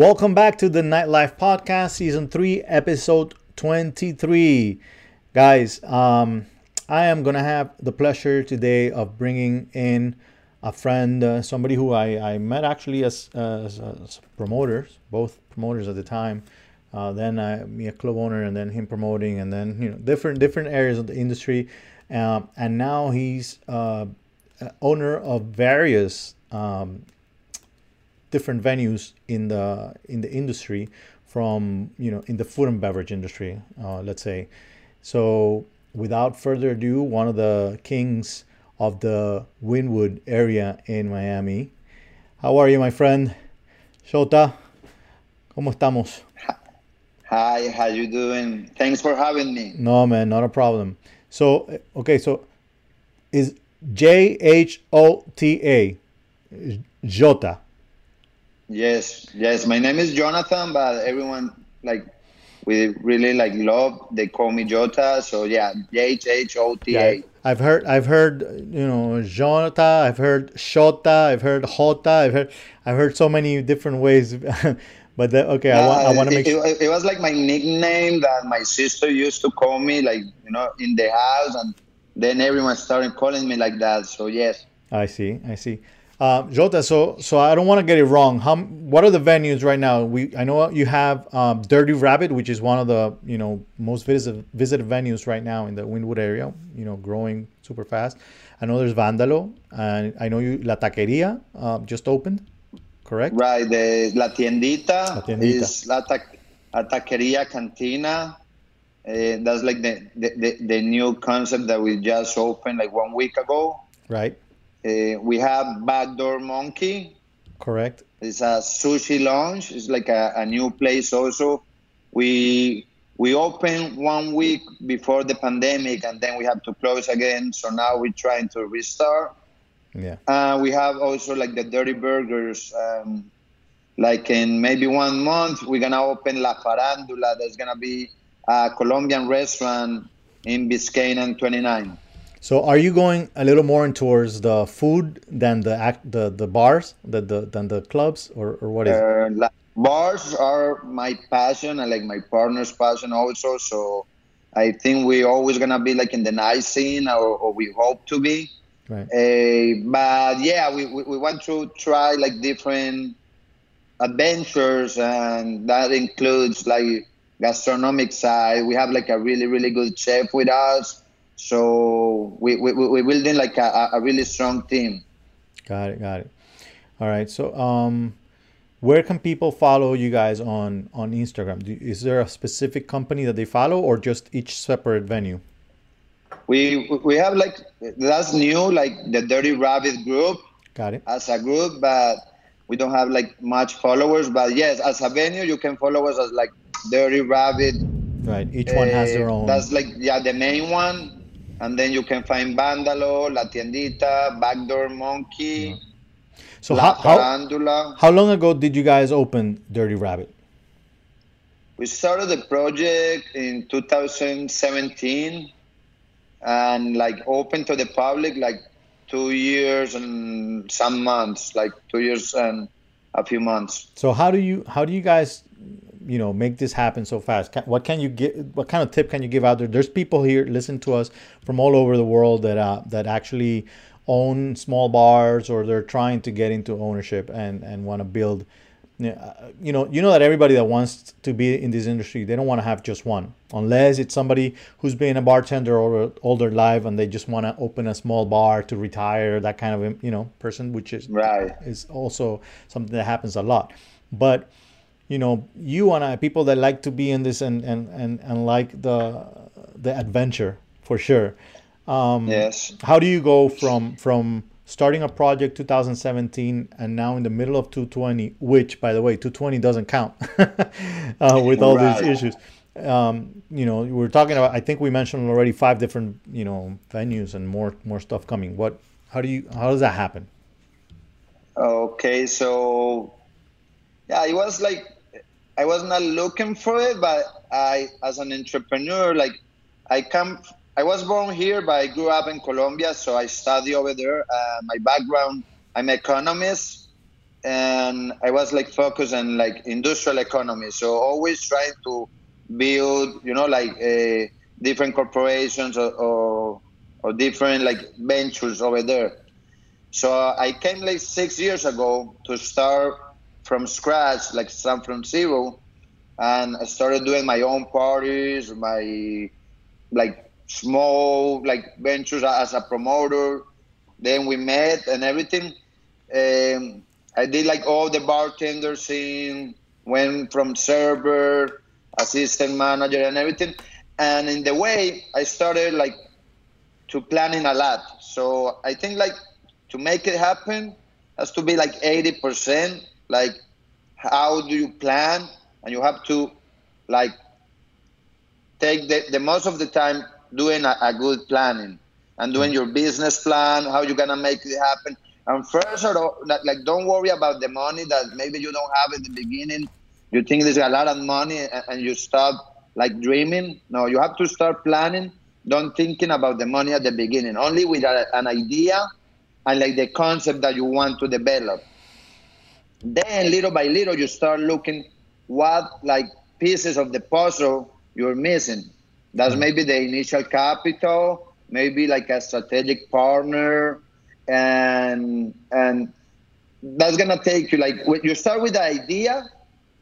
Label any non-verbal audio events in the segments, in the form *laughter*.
Welcome back to the Nightlife Podcast, Season 3, Episode 23. Guys, um, I am going to have the pleasure today of bringing in a friend, uh, somebody who I, I met actually as, uh, as, as promoters, both promoters at the time. Uh, then I, me a club owner, and then him promoting, and then you know different different areas of the industry, um, and now he's uh, owner of various um, different venues in the in the industry from you know in the food and beverage industry uh, let's say so without further ado one of the kings of the Wynwood area in Miami how are you my friend Shota ¿Cómo estamos? Hi, how you doing? Thanks for having me. No, man, not a problem. So, okay, so is J H O T A Jota. Yes, yes. My name is Jonathan, but everyone like we really like love. They call me Jota. So yeah, H H O T A. I've heard, I've heard, you know, Jota. I've heard Shota. I've heard Jota. I've heard, I've heard so many different ways. *laughs* but the, okay, I want, I want to make. It, sure. it was like my nickname that my sister used to call me, like you know, in the house, and then everyone started calling me like that. So yes. I see. I see. Uh, Jota, so so I don't want to get it wrong. How what are the venues right now? We I know you have um, Dirty Rabbit, which is one of the you know most visited visited venues right now in the Wynwood area. You know, growing super fast. I know there's Vandalo, and I know you La Taqueria uh, just opened, correct? Right. The La Tiendita, La Tiendita. is La, ta- La Taqueria Cantina. Uh, that's like the, the, the, the new concept that we just opened like one week ago. Right. Uh, we have Backdoor Monkey. Correct. It's a sushi lounge. It's like a, a new place also. We we opened one week before the pandemic and then we have to close again. So now we're trying to restart. Yeah. Uh, we have also like the Dirty Burgers. Um, like in maybe one month, we're gonna open La Farandula. There's gonna be a Colombian restaurant in Biscayne and 29. So are you going a little more in towards the food than the act the, the bars, the, the than the clubs, or, or what is uh, it? Bars are my passion and like my partner's passion also. So I think we're always gonna be like in the nice scene, or, or we hope to be. Right. Uh, but yeah, we, we, we want to try like different adventures, and that includes like gastronomic side. We have like a really really good chef with us so we, we, we're building like a, a really strong team. Got it. Got it. All right. So, um, where can people follow you guys on on Instagram? Do, is there a specific company that they follow, or just each separate venue? We we have like that's new, like the Dirty Rabbit group. Got it. As a group, but we don't have like much followers. But yes, as a venue, you can follow us as like Dirty Rabbit. Right. Each one uh, has their eh, own. That's like yeah, the main one and then you can find Vandalo, La Tiendita, Backdoor Monkey. Yeah. So how, how, how long ago did you guys open Dirty Rabbit? We started the project in 2017 and like open to the public like two years and some months, like two years and a few months. So how do you how do you guys you know make this happen so fast. What can you get what kind of tip can you give out there? There's people here listen to us from all over the world that uh, that actually own small bars or they're trying to get into ownership and and want to build you know you know that everybody that wants to be in this industry they don't want to have just one. Unless it's somebody who's been a bartender all, all their life and they just want to open a small bar to retire that kind of you know person which is right. is also something that happens a lot. But you know you and I people that like to be in this and and and, and like the the adventure for sure. Um, yes. How do you go from from starting a project 2017 and now in the middle of 220, which by the way 220 doesn't count *laughs* uh, with all right. these issues. Um, you know, we're talking about. I think we mentioned already five different you know venues and more more stuff coming. What? How do you? How does that happen? Okay, so yeah, it was like I was not looking for it, but I, as an entrepreneur, like I come, I was born here, but I grew up in Colombia, so I study over there. Uh, my background, I'm economist, and I was like focused on like industrial economy. So always trying to build, you know, like uh, different corporations or, or, or different like ventures over there. So I came like six years ago to start from scratch, like some from zero, and I started doing my own parties, my like small like ventures as a promoter. Then we met and everything. Um, I did like all the bartender scene, went from server, assistant manager, and everything. And in the way, I started like to planning a lot. So I think like to make it happen has to be like 80%. Like how do you plan? And you have to like take the, the most of the time doing a, a good planning and doing mm. your business plan, how you're gonna make it happen. And first, of all like, don't worry about the money that maybe you don't have in the beginning. You think there's a lot of money and you stop like dreaming. No, you have to start planning. Don't thinking about the money at the beginning. Only with a, an idea and like the concept that you want to develop. Then little by little, you start looking what like pieces of the puzzle you're missing. That's mm-hmm. maybe the initial capital, maybe like a strategic partner, and and that's gonna take you like when you start with the idea,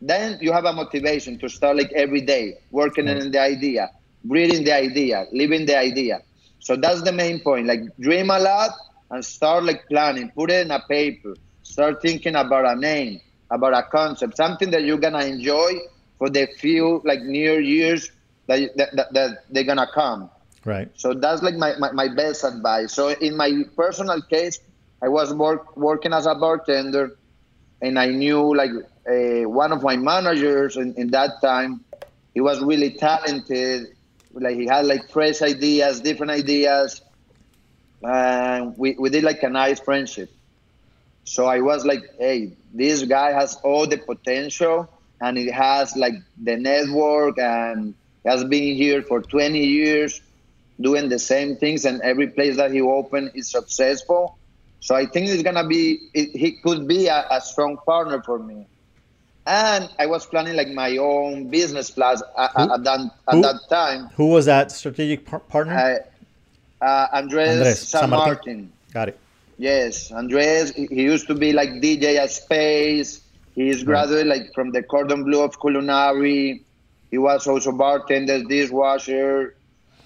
then you have a motivation to start like every day working mm-hmm. in the idea, breathing the idea, living the idea. So that's the main point. Like dream a lot and start like planning, put it in a paper, start thinking about a name, about a concept, something that you're gonna enjoy for the few like near years that, that, that, they're gonna come. Right. So that's like my, my, my, best advice. So in my personal case, I was work, working as a bartender, and I knew like uh, one of my managers in, in that time. He was really talented. Like he had like fresh ideas, different ideas, and we, we did like a nice friendship. So I was like, hey, this guy has all the potential and it has like the network and has been here for 20 years doing the same things and every place that he opened is successful. So i think it's gonna be it, he could be a, a, strong partner for me. And i was planning like my own business class at, at, that, at that time. Who was that strategic par- partner? Uh, uh, andres, andres san, martin. martin. Got it yes andres he used to be like dj at space He's graduated like from the Cordon Bleu of Culinary. He was also bartender, dishwasher,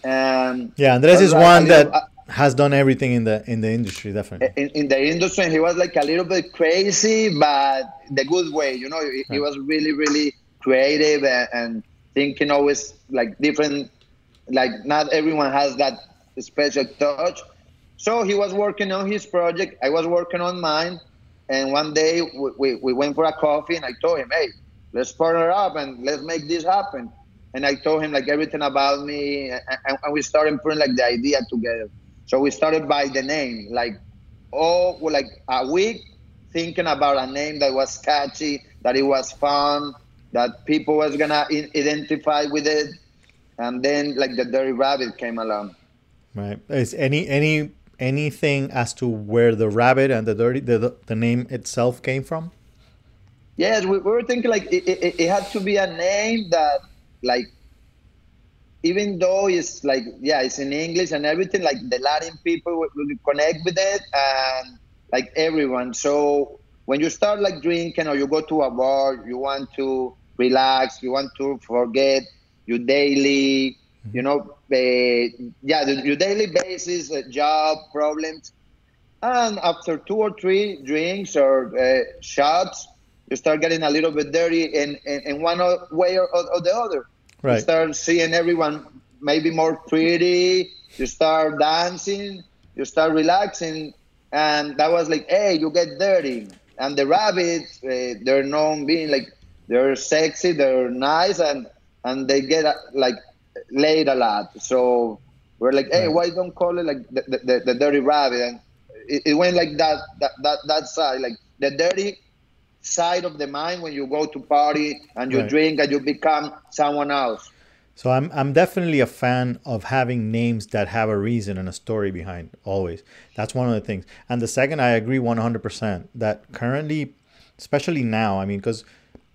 and yeah, Andres is like one little, that uh, has done everything in the in the industry, definitely. In, in, the industry, he was like a little bit crazy, but the good way. You know, he, he was really, really creative and, and thinking always like different. Like not everyone has that special touch. So he was working on his project. I was working on mine and one day we, we, we, went for a coffee and I told him, hey, let's partner up and let's make this happen. And I told him like everything about me and, and we started putting like the idea together. So we started by the name, like oh, like a week thinking about a name that was catchy, that it was fun, that people was gonna identify with it. And then like the Dirty Rabbit came along. Right. Is any any anything as to where the rabbit and the dirty the, the name itself came from? Yes, we, we were thinking like it, it, it, had to be a name that like even though it's like yeah it's in English and everything like the Latin people will, connect with it and like everyone. So when you start like drinking or you go to a bar, you want to relax, you want to forget your daily you know, yeah, the, your daily basis, uh, job problems, and after two or three drinks or uh, shots, you start getting a little bit dirty in, in, in one way or, or, the other. Right. You start seeing everyone maybe more pretty. You start dancing. You start relaxing, and that was like, hey, you get dirty. And the rabbits, uh, they're known being like they're sexy, they're nice, and and they get uh, like laid a lot. So we're like, hey, why don't call it like the, the, the dirty rabbit? And it, it, went like that, that, that, that side, like the dirty side of the mind when you go to party and you right. drink and you become someone else. So I'm I'm definitely a fan of having names that have a reason and a story behind always. That's one of the things. And the second I agree 100% that currently especially now. I mean, because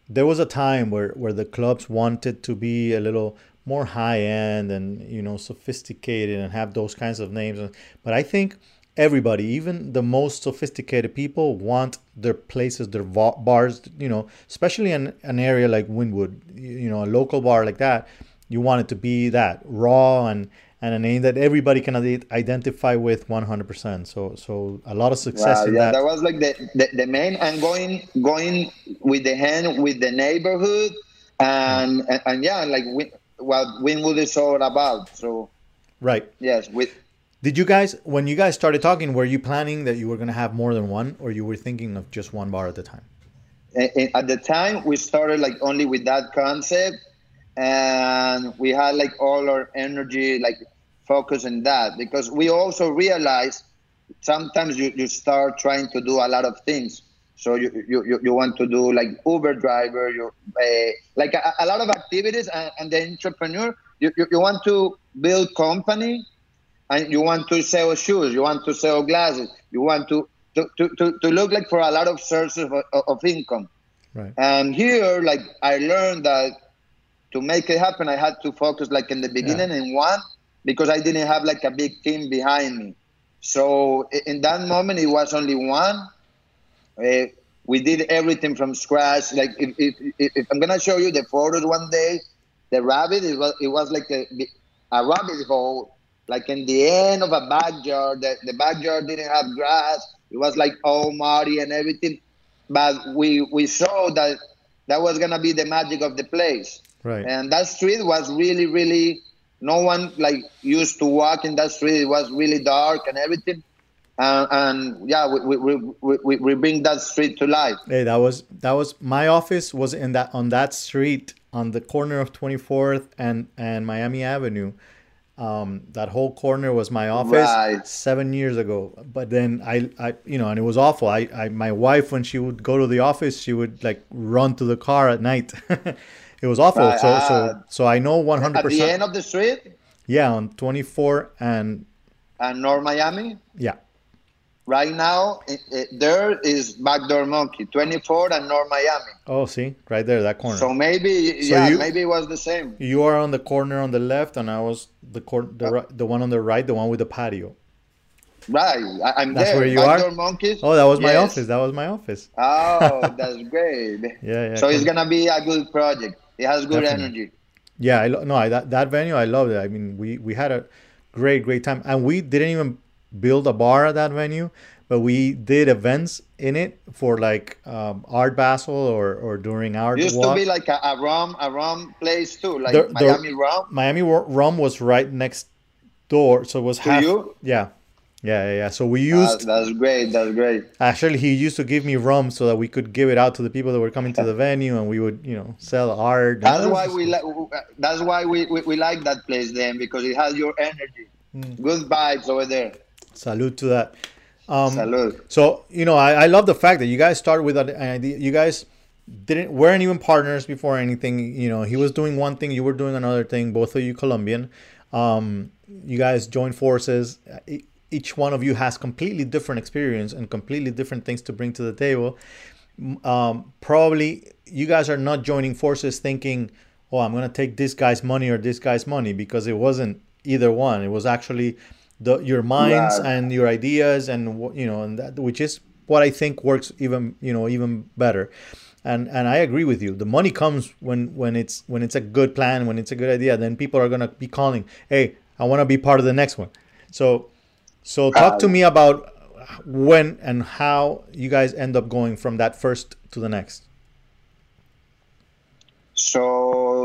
there was a time where where the clubs wanted to be a little more high end and you know sophisticated and have those kinds of names. But I think everybody, even the most sophisticated people, want their places, their bars. You know, especially in an area like Wynwood, you know, a local bar like that, you want it to be that raw and and a name that everybody can identify with 100%. So so a lot of success wow, in yeah, that. that was like the, the, the main and going going with the hand with the neighborhood hmm. and and, and yeah, like what Wynwood is all about. So right. Yes, with did you guys, when you guys started talking, were you planning that you were going to have more than one, or you were thinking of just one bar at the time? At the time, we started like only with that concept, and we had like all our energy like focus in that because we also realized sometimes you, you start trying to do a lot of things. So you, you, you want to do like Uber driver, you uh, like a, a, lot of activities, and, and the entrepreneur, you, you, you want to build company and you want to sell shoes, you want to sell glasses, you want to to, to, to look like for a lot of sources of, of income. Right. And here, like I learned that to make it happen, I had to focus like in the beginning yeah. in one because I didn't have like a big team behind me. So in that moment, it was only one. Uh, we did everything from scratch. Like if, if, if, I'm gonna show you the photos one day, the rabbit it was it was like a, a rabbit hole like in the end of a backyard. The, the backyard didn't have grass. It was like all muddy and everything. But we we saw that that was gonna be the magic of the place. Right. And that street was really really no one like used to walk in that street. It was really dark and everything. Uh, and yeah, we, we, we, we, we bring that street to life. Hey, that was that was my office was in that on that street on the corner of 24th and and Miami Avenue. Um, that whole corner was my office right. seven years ago. But then I, I, you know, and it was awful. I, I, my wife, when she would go to the office, she would like run to the car at night. *laughs* it was awful. Right. So, uh, so, so I know 100%. At the end of the street? Yeah, on 24 and. And North Miami? Yeah. Right now, it, it, there is Backdoor Monkey, 24 and North Miami. Oh, see, right there, that corner. So maybe, so yeah, you, maybe it was the same. You are on the corner on the left, and I was the cor- the, uh, the one on the right, the one with the patio. Right, I, am that's there. where you Backdoor are. Monkeys. Oh, that was my office. That was my office. Oh, *laughs* that's great. yeah, yeah. So it's gonna be a good project. It has good Definitely. energy. Yeah, I lo- no, I, that that venue, I loved it. I mean, we we had a great great time, and we didn't even build a bar at that venue but we did events in it for like um, Art Basel or, or during our used walk. to be like a, a rum a rum place too, like the, Miami the, rum. Miami rum was right next door, so it was to half. You? Yeah, yeah, yeah, yeah. So we used. that's great. That's great. Actually, he used to give me rum so that we could give it out to the people that were coming to the *laughs* venue, and we would, you know, sell art. That's why we like. That's why we, we, we like that place then because it has your energy, mm. good vibes over there. Salute to that. Um, Salud. So you know, I, I love the fact that you guys started with an idea. You guys didn't weren't even partners before anything. You know, he was doing one thing, you were doing another thing. Both of you Colombian. Um, you guys joined forces. Each one of you has completely different experience and completely different things to bring to the table. Um, probably you guys are not joining forces thinking, "Oh, I'm gonna take this guy's money or this guy's money," because it wasn't either one. It was actually the your minds and your ideas and you know and that which is what I think works even you know even better. And and I agree with you. The money comes when when it's when it's a good plan, when it's a good idea. Then people are gonna be calling, "Hey, I want to be part of the next one." So so talk to me about when and how you guys end up going from that first to the next. So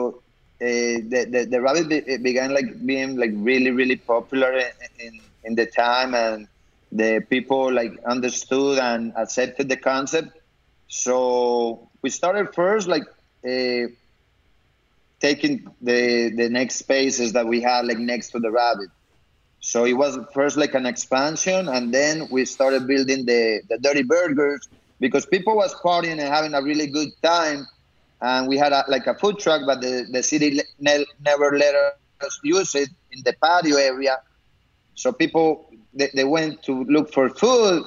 uh, the, the, the rabbit be, began like being like really really popular in, in, in the time and the people like understood and accepted the concept. So we started first like uh, taking the the next spaces that we had like next to the rabbit. So it was first like an expansion and then we started building the the dirty burgers because people was partying and having a really good time and we had a, like a food truck, but the, the city ne- never let us use it in the patio area. So people they, they went to look for food,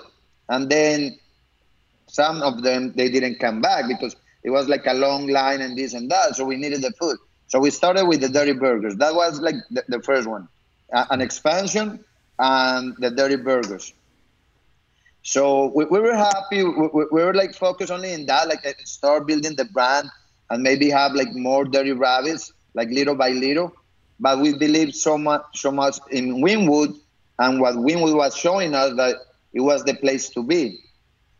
and then some of them they didn't come back because it was like a long line and this and that. So we needed the food. So we started with the dirty burgers. That was like the, the first one, uh, an expansion and the dirty burgers. So we, we were happy. We, we, were like focused only in that, like start building the brand and maybe have like more dirty rabbits, like little by little. But we believed so much, so much in Wynwood, and what Wynwood was showing us that it was the place to be.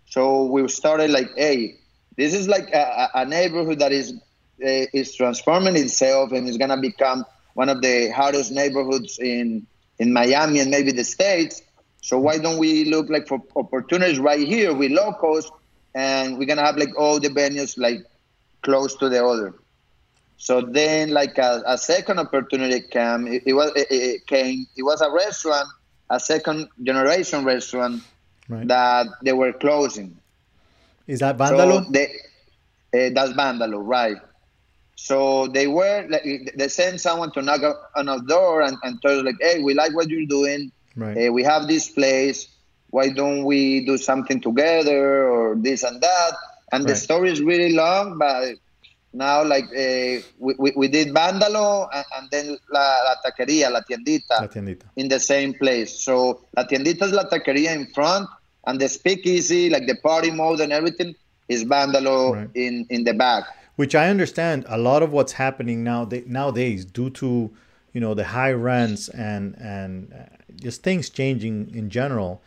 So we started like, hey, this is like a, a neighborhood that is uh, is transforming itself and is gonna become one of the hottest neighborhoods in in Miami and maybe the states. So why don't we look like for opportunities right here with locals, and we're gonna have like all the venues like close to the other. So then, like a, a second opportunity came. It, it was it, it, came. It was a restaurant, a second generation restaurant right. that they were closing. Is that Vandalo? So they, uh, that's Vandalo, right? So they were like, they sent someone to knock on our door and, and told us like, hey, we like what you're doing. Right. Uh, we have this place. Why don't we do something together or this and that? And right. the story is really long, but now like uh, we, we, we, did Vandalo and, and, then la, la taqueria, la tiendita, la tiendita, in the same place. So la tiendita is la taqueria in front, and the speakeasy, like the party mode and everything, is Vandalo right. in in the back. Which I understand a lot of what's happening now nowadays due to you know the high rents and and uh, just things changing in general.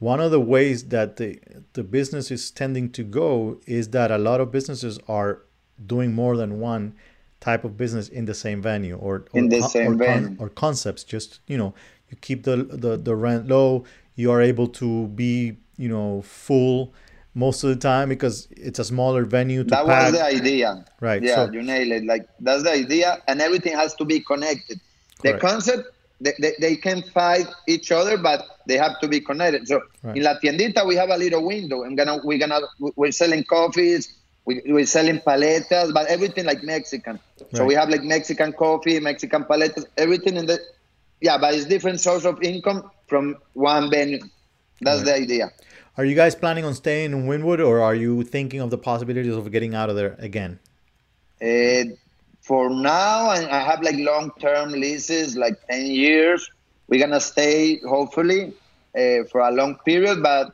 One of the ways that the the business is tending to go is that a lot of businesses are doing more than one type of business in the same venue or or, in the same or, venue. or concepts. Just you know, you keep the, the the rent low. You are able to be you know full most of the time because it's a smaller venue. that pack. was the idea, right? Yeah, so, you nailed it. Like that's the idea, and everything has to be connected. Correct. The concept. They, they, they, can fight each other, but they have to be connected. So right. in La Tiendita, we have a little window. I'm gonna, we're gonna, we're selling coffees, we, we're selling paletas, but everything like Mexican. Right. So we have like Mexican coffee, Mexican paletas, everything in the, yeah, but it's different source of income from one venue. That's right. the idea. Are you guys planning on staying in Wynwood, or are you thinking of the possibilities of getting out of there again? Uh, for now, I have like long-term leases, like ten years. We're gonna stay, hopefully, uh, for a long period. But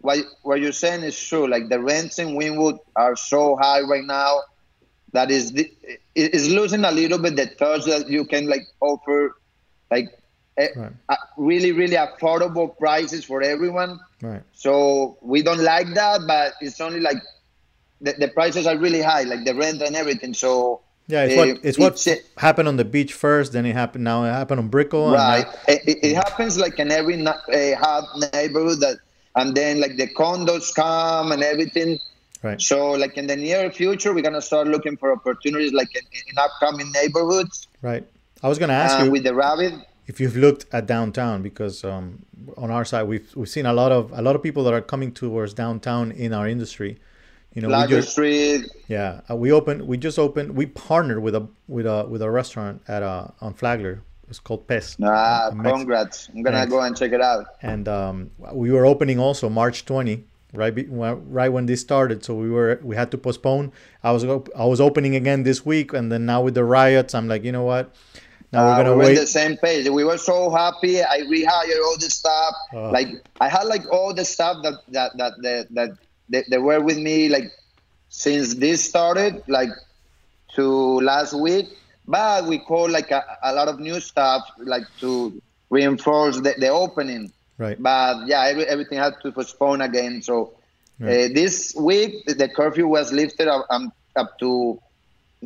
what what you're saying is true. Like the rents in Wynwood are so high right now that is is losing a little bit the touch that you can like offer, like right. really really affordable prices for everyone Right. So we don't like that, but it's only like the, the prices are really high, like the rent and everything. So yeah, it's uh, what it's what it's, happened on the beach first, then it happened. Now it happened on Brickell. Right. It, it, happens like in every uh, hot neighborhood that, and then like the condos come and everything. Right. So like in the near future, we're gonna start looking for opportunities like in, in upcoming neighborhoods. Right. I was gonna ask you with the rabbit if you've looked at downtown because um, on our side we've we've seen a lot of a lot of people that are coming towards downtown in our industry. You know, Flagler just, Street. Yeah, uh, we opened. We just opened. We partnered with a with a with a restaurant at uh on Flagler. It's called Pes. Ah, congrats! I'm gonna and, go and check it out. And um, we were opening also March 20, right? Be, right when this started. So we were we had to postpone. I was I was opening again this week, and then now with the riots, I'm like, you know what? Now we're gonna uh, we wait. the same page. We were so happy. I rehired all the staff. Uh, like I had like all the stuff that that that that, that they, they were with me like since this started like to last week. But we called like a, a lot of new stuff like to reinforce the, the opening. Right. But yeah, every, everything had to postpone again. So right. uh, this week the curfew was lifted up, um, up to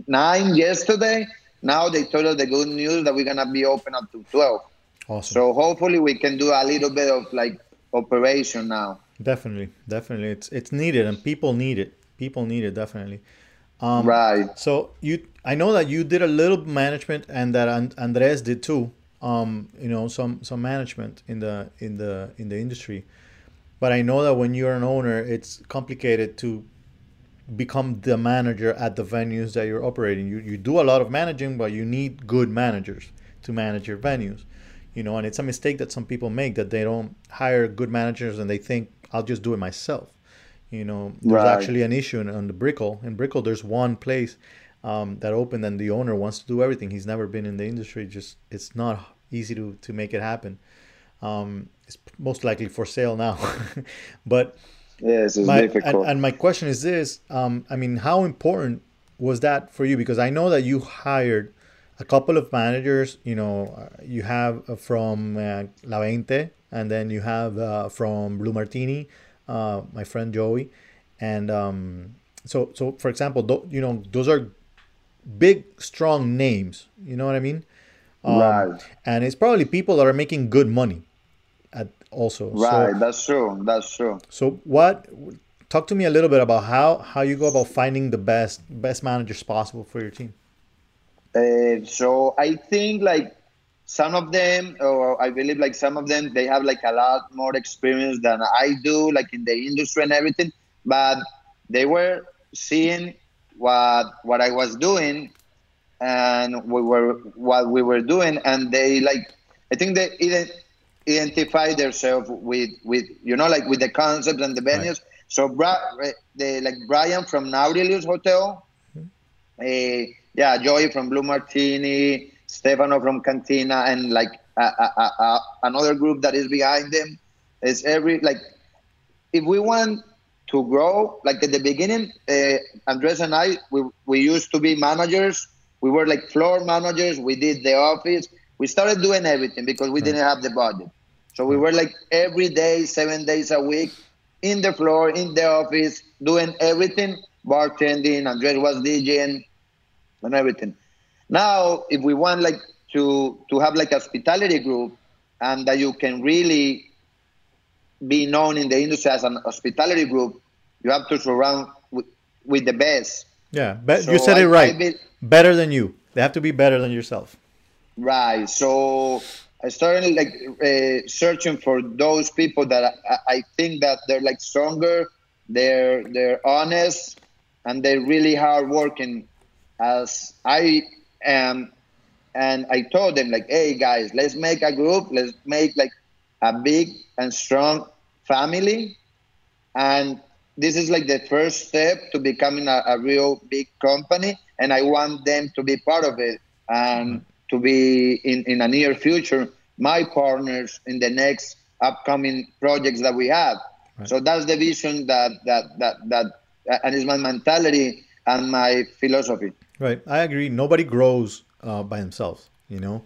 nine yesterday now they told us the good news that we're gonna be open up to 12. Awesome. So hopefully we can do a little bit of like operation now. Definitely, definitely, it's it's needed and people need it. People need it definitely. Um, right. So you, I know that you did a little management and that Andres did too. Um, you know, some some management in the in the in the industry. But I know that when you're an owner, it's complicated to become the manager at the venues that you're operating. You, you do a lot of managing, but you need good managers to manage your venues. You know, and it's a mistake that some people make that they don't hire good managers and they think I'll just do it myself. You know, there's Right. actually an issue in, on the Brickell. In Brickell, there's one place um, that opened, and the owner wants to do everything. He's never been in the industry. Just it's not easy to to make it happen. Um, it's most likely for sale now, *laughs* but Yes, it's my and, difficult. and my question is this: um, I mean, how important was that for you? Because I know that you hired a couple of managers. You know, uh, you have uh, from uh, La Veinte, and then you have uh, from Blue Martini, uh, my friend Joey, and um, so so for example, tho- you know, those are big, strong names. You know what I mean? Um, right, And it's probably people that are making good money, at also. So- right. That's true. That's true. so what? Talk to me a little bit about how how you go about finding the best best managers possible for your team. Uh, so I think like some of them, or I believe like some of them, they have like a lot more experience than I do, like in the industry and everything. But they were seeing what what I was doing, and we were what we were doing, and they like I think they ident- identify themselves with with you know like with the concepts and the venues. So Bra- the like Brian from Nautilus Hotel. Uh, yeah, Joey from Blue Martini, Stefano from Cantina, and like uh, uh, uh, uh, another group that is behind them. Is every like if we want to grow, like at the beginning, uh, Andres and I, we, we used to be managers. We were like floor managers. We did the office. We started doing everything because we didn't have the budget. So we were like every day, seven days a week, in the floor, in the office, doing everything, bartending. Andres was DJing and everything. Now, if we want like to to have like a hospitality group, and that you can really be known in the industry as an hospitality group, you have to surround with, with the best. Yeah, but So you said I- it right. Be- better than you. They have to be better than yourself. Right. So I started like uh, searching for those people that I, I think that they're like stronger, they're they're honest, and they're really hardworking, as I am. And I told them like, hey guys, let's make a group. Let's make like a big and strong family, and this is like the first step to becoming a, a real big company. And I want them to be part of it and to be in, in a near future my partners in the next upcoming projects that we have. So that's the vision that that that that and it's my mentality and my philosophy. Right, I agree. Nobody grows uh, by themselves. You know,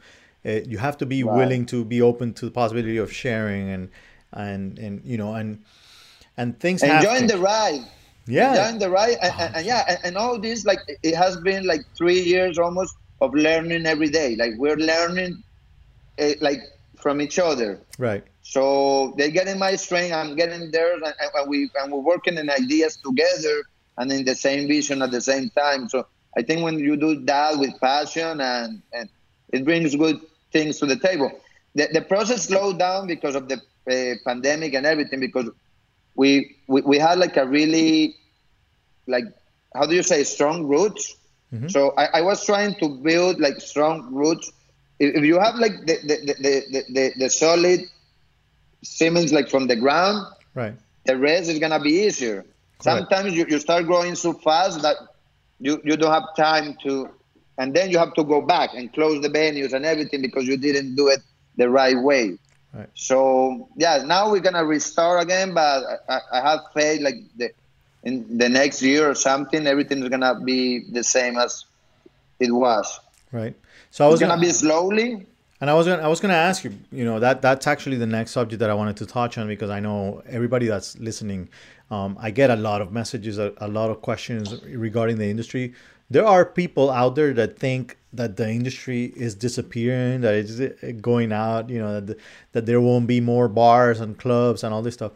Uh you have to be willing to be open to the possibility of sharing and and and you know and and things Enjoying the ride. yeah Enjoying the ride and, and, and yeah and, and all this like it has been like three years almost of learning every day. Like we're learning uh, like from each other. right So they're getting my strength, I'm getting theirs, and, and we and we're working in ideas together and in the same vision at the same time. So I think when you do that with passion and and it brings good things to the table. The, the process slowed down because of the uh, pandemic and everything because we, we we had like a really like how do you say strong roots. So I, I was trying to build like strong roots. If, if you have like the the, the, the, the, the solid cements like from the ground, right the rest is gonna be easier. Sometimes you, you start growing so fast that you, you don't have time to and then you have to go back and close the venues and everything because you didn't do it the right way. Right. So yeah, now we're gonna restart again, but I, I have faith like the in the next year or something, everything is gonna be the same as it was. right so i was It's gonna be slowly. And I was gonna, I was going to ask you, you know, that that's actually the next subject that I wanted to touch on because I know everybody that's listening, um, I get a lot of messages, a, a lot of questions regarding the industry. There are people out there that think that the industry is disappearing, that it's uh, going out, you know, that, that there won't be more bars and clubs and all this stuff.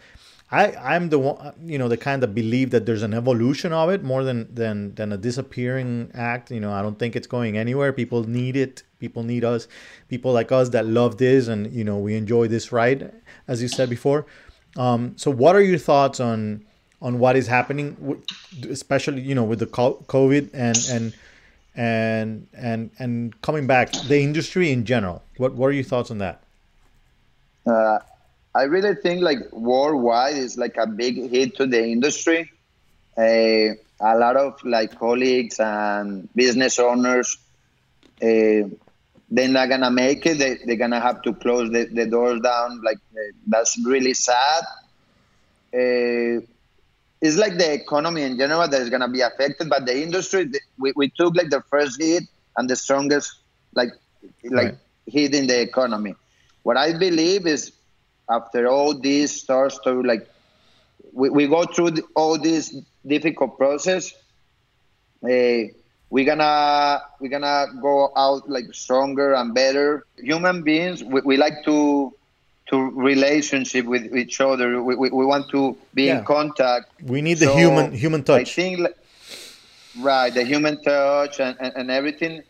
I, I'm the one, you know, the kind that believe that there's an evolution of it more than, than, than a disappearing act. You know, I don't think it's going anywhere. People need it. People need us. People like us that love this and, you know, we enjoy this ride, as you said before. Um, so what are your thoughts on, on what is happening, especially, you know, with the COVID and, and, and, and, and coming back, the industry in general? What, what are your thoughts on that? Uh, I really think like worldwide is like a big hit to the industry. Uh, a lot of like colleagues and business owners, uh, they're not gonna make it. They, they're gonna have to close the, the doors down. Like uh, that's really sad. Uh, it's like the economy in general that is gonna be affected, but the industry we, we took like the first hit and the strongest like like right. hit in the economy. What I believe is after all this starts to like we, we go through the, all this difficult process uh, we're gonna we're gonna go out like stronger and better. Human beings we, we like to to relationship with each other. We, we, we want to be yeah. in contact. We need the human human touch. i think right the human touch and, and, and everything.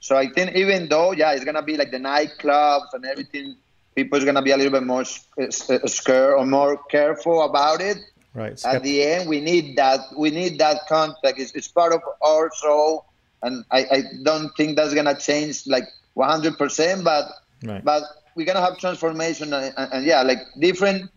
So i think even though yeah it's gonna be like the nightclubs and everything people's gonna be a little bit more scared or more careful about it. Right. At the end, we need that. We need that contact. It's, it's part of our soul, and I, I don't think that's gonna change like 100. percent But right. but we're gonna have transformation, and, and, and yeah, like different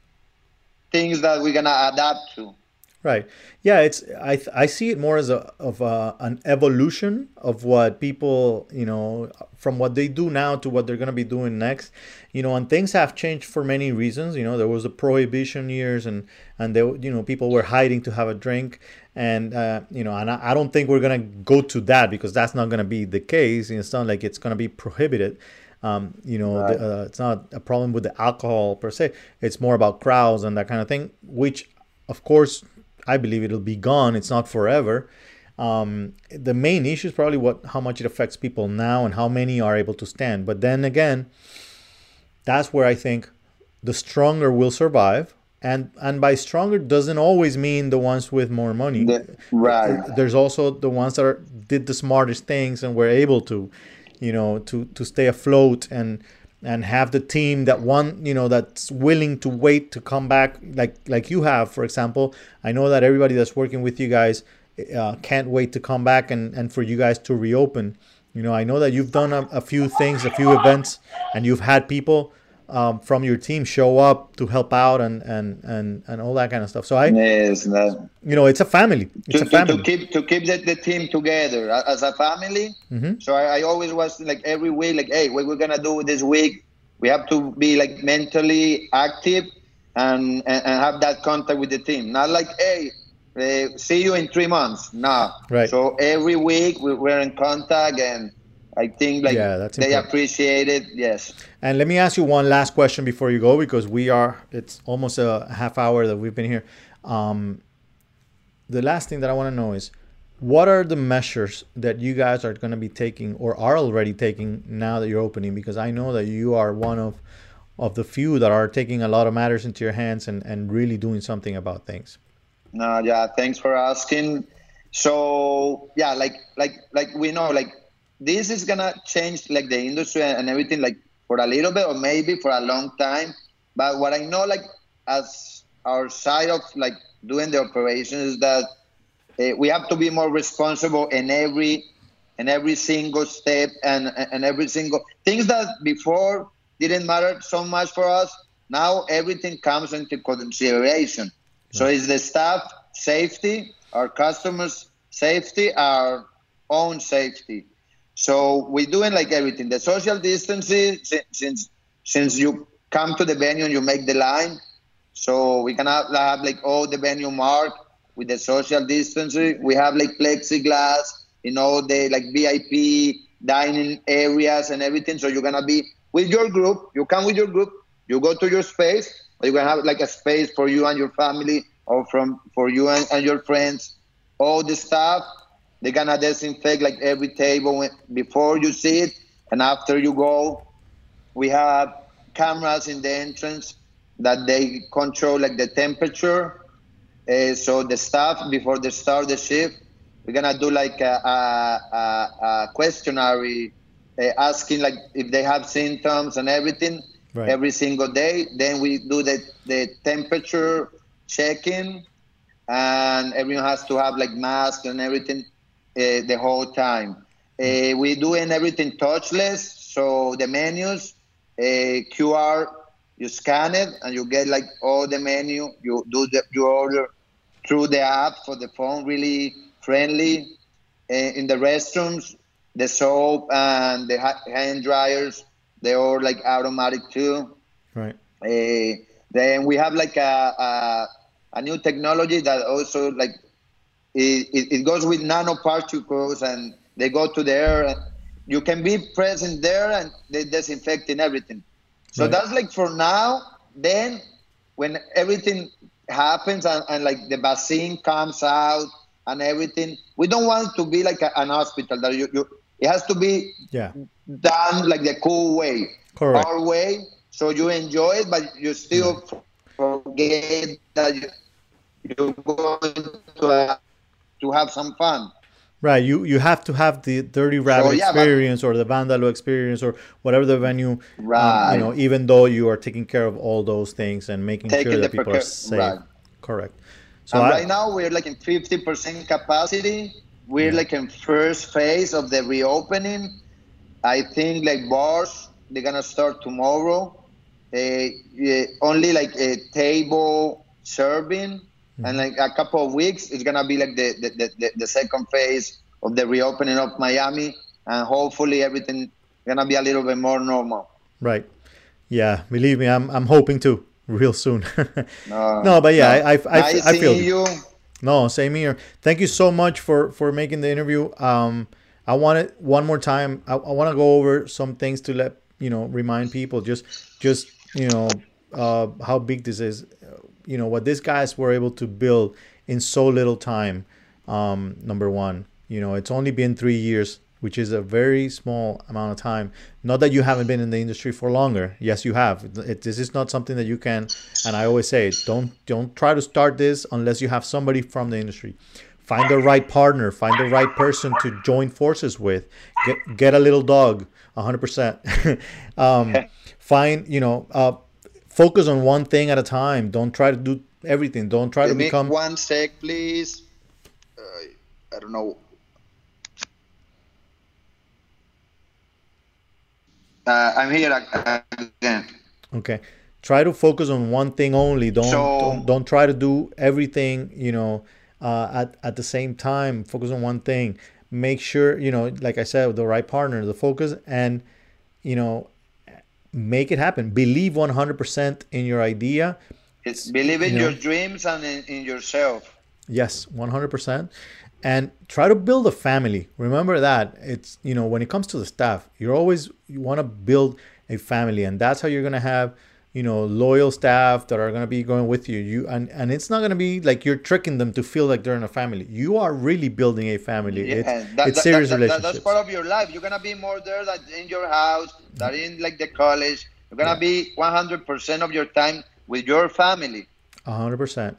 things that we're gonna adapt to. Right. Yeah, it's I I see it more as a of a, an evolution of what people, you know, from what they do now to what they're going to be doing next. You know, and things have changed for many reasons, you know, there was the prohibition years and and they, you know, people were hiding to have a drink and uh, you know, and I, I don't think we're going to go to that because that's not going to be the case. It's not like it's going to be prohibited. Um, you know, right. the, uh, it's not a problem with the alcohol per se. It's more about crowds and that kind of thing, which, of course, I believe it'll be gone. It's not forever. Um, the main issue is probably what how much it affects people now and how many are able to stand. But then again, that's where I think the stronger will survive. And and by stronger doesn't always mean the ones with more money. The, right. There's also the ones that are, did the smartest things and were able to, you know, to to stay afloat and and have the team that one you know that's willing to wait to come back like like you have for example i know that everybody that's working with you guys uh, can't wait to come back and and for you guys to reopen. You know i know that you've done a, a few things a few events and you've had people um, from your team show up to help out and and and, and all that kind of stuff. So I, yes, you know, it's a family. It's to, a family. To, keep to keep the, the team together as a family. Mm-hmm. So I, I, always was like every week, like, hey, what we're gonna do this week? We have to be like mentally active and and, and have that contact with the team. Not like, hey. Uh, see you in three months. No. Right. So every week we, we're in contact and I think like yeah, that's they appreciate it. Yes. And let me ask you one last question before you go, because we are it's almost a half hour that we've been here. Um, the last thing that I want to know is what are the measures that you guys are going to be taking or are already taking now that you're opening? Because I know that you are one of of the few that are taking a lot of matters into your hands and, and really doing something about things. No, yeah, thanks for asking. So yeah, like like like we know like this is gonna change like the industry and everything like for a little bit or maybe for a long time. But what I know like as our side of like doing the operation is that uh, we have to be more responsible in every in every single step and and every single things that before didn't matter so much for us. Now everything comes into consideration. So it's the staff safety, our customers safety, our own safety. So we're doing like everything. The social distancing since since you come to the venue and you make the line. So we can have, like all the venue marked with the social distancing. We have like plexiglass, you know, the like VIP dining areas and everything. So you're gonna be with your group. You come with your group. You go to your space. You're gonna have like a space for you and your family, or from for you and, and your friends. All the staff they're gonna disinfect like every table before you sit and after you go. We have cameras in the entrance that they control like the temperature. Uh, so the staff before they start the shift, we're gonna do like a, a, a, questionnaire uh, asking like if they have symptoms and everything right. every single day. Then we do the the temperature checking, and everyone has to have like masks and everything the whole time. Uh, we doing everything touchless, so the menus, uh, QR, you scan it and you get like all the menu. You do the, your order through the app for the phone, really friendly. Uh, in the restrooms, the soap and the hand dryers, they're all like automatic too. Right. Uh, then we have like a, a, a new technology that also like it, it, it, goes with nanoparticles and they go to the air. You can be present there and they disinfecting everything. So right. that's like for now. Then when everything happens and, and like the vaccine comes out and everything, we don't want to be like a, an hospital that you, you it has to be yeah. done like the cool way, Correct. our way. So you enjoy it, but you still forget that you, you're going to have, to have some fun. Right, you you have to have the Dirty Rabbit so, yeah, experience or the Vandalo experience or whatever the venue. Right. Um, you know, even though you are taking care of all those things and making taking sure that people are safe. Right. Correct. So I, right now we're like in fifty percent capacity. We're yeah. like in first phase of the reopening. I think like bars they're gonna start tomorrow. Uh, only like a table serving Mm-hmm. And like a couple of weeks, it's gonna be like the, the, the, the second phase of the reopening of Miami, and hopefully everything gonna be a little bit more normal. Right. Yeah, believe me, I'm I'm hoping to real soon. *laughs* no, no, but yeah, no. I I, I, nice I feel you. No, same here. Thank you so much for for making the interview. Um, I want it one more time. I, I want to go over some things to let you know remind people just just you know uh, how big this is you know what these guys were able to build in so little time. Um, number one, you know, it's only been three years, which is a very small amount of time. Not that you haven't been in the industry for longer. Yes, you have. It, this is not something that you can. And I always say, don't don't try to start this unless you have somebody from the industry. Find the right partner. Find the right person to join forces with. Get get a little dog. 100%. *laughs* um, find you know. Uh, focus on one thing at a time. Don't try to do everything. Don't try to become. One sec, please. Uh, I don't know. Uh, I'm here again. Okay. Try to focus on one thing only. Don't so, don't, don't, try to do everything. You know, uh, at at the same time. Focus on one thing. Make sure you know, like I said, the right partner, the focus, and you know, make it happen. Believe 100% in your idea. It's believe in you know, your dreams and in, in yourself. Yes, 100%. And try to build a family. Remember that. It's, you know, when it comes to the staff, you're always, you want to build a family. And that's how you're going to have you know loyal staff that are going to be going with you you and and it's not going to be like you're tricking them to feel like they're in a family you are really building a family yeah, it's, that, it's that, serious that, relationships that's part of your life you're going to be more there than in your house than in like the college you're to yeah. be 100% of your time with your family 100%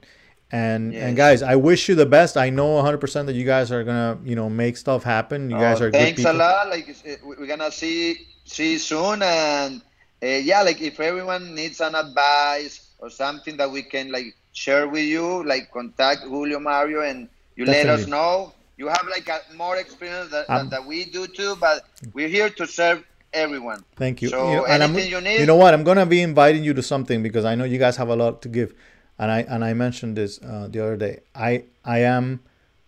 and yes. and guys i wish you the best i know 100% that you guys are gonna you know make stuff happen you guys oh, are thanks a lot like we're gonna see see soon and uh, yeah, like if everyone needs an advice or something that we can like share with you, like contact Julio Mario and you Definitely. let us know. You have like a more experience that, um, that, that we do too, but we're here to serve everyone. Thank you. So you know, anything you need. You know what? I'm gonna be inviting you to something because I know you guys have a lot to give, and I and I mentioned this uh, the other day. I I am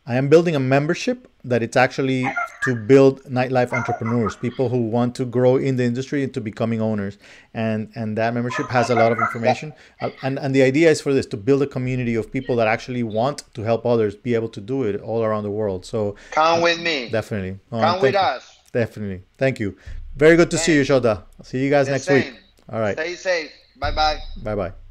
I am building a membership that it's actually to build nightlife entrepreneurs, people who want to grow in the industry into becoming owners. And and that membership has a lot of information. Uh, and and the idea is for this to build a community of people that actually want to help others be able to do it all around the world. So come with me. Definitely. Oh, come with you. us. Definitely. Thank you. Very good to see you, Jhota. See you guys the next same. week. All right. Stay safe. Bye bye. Bye bye.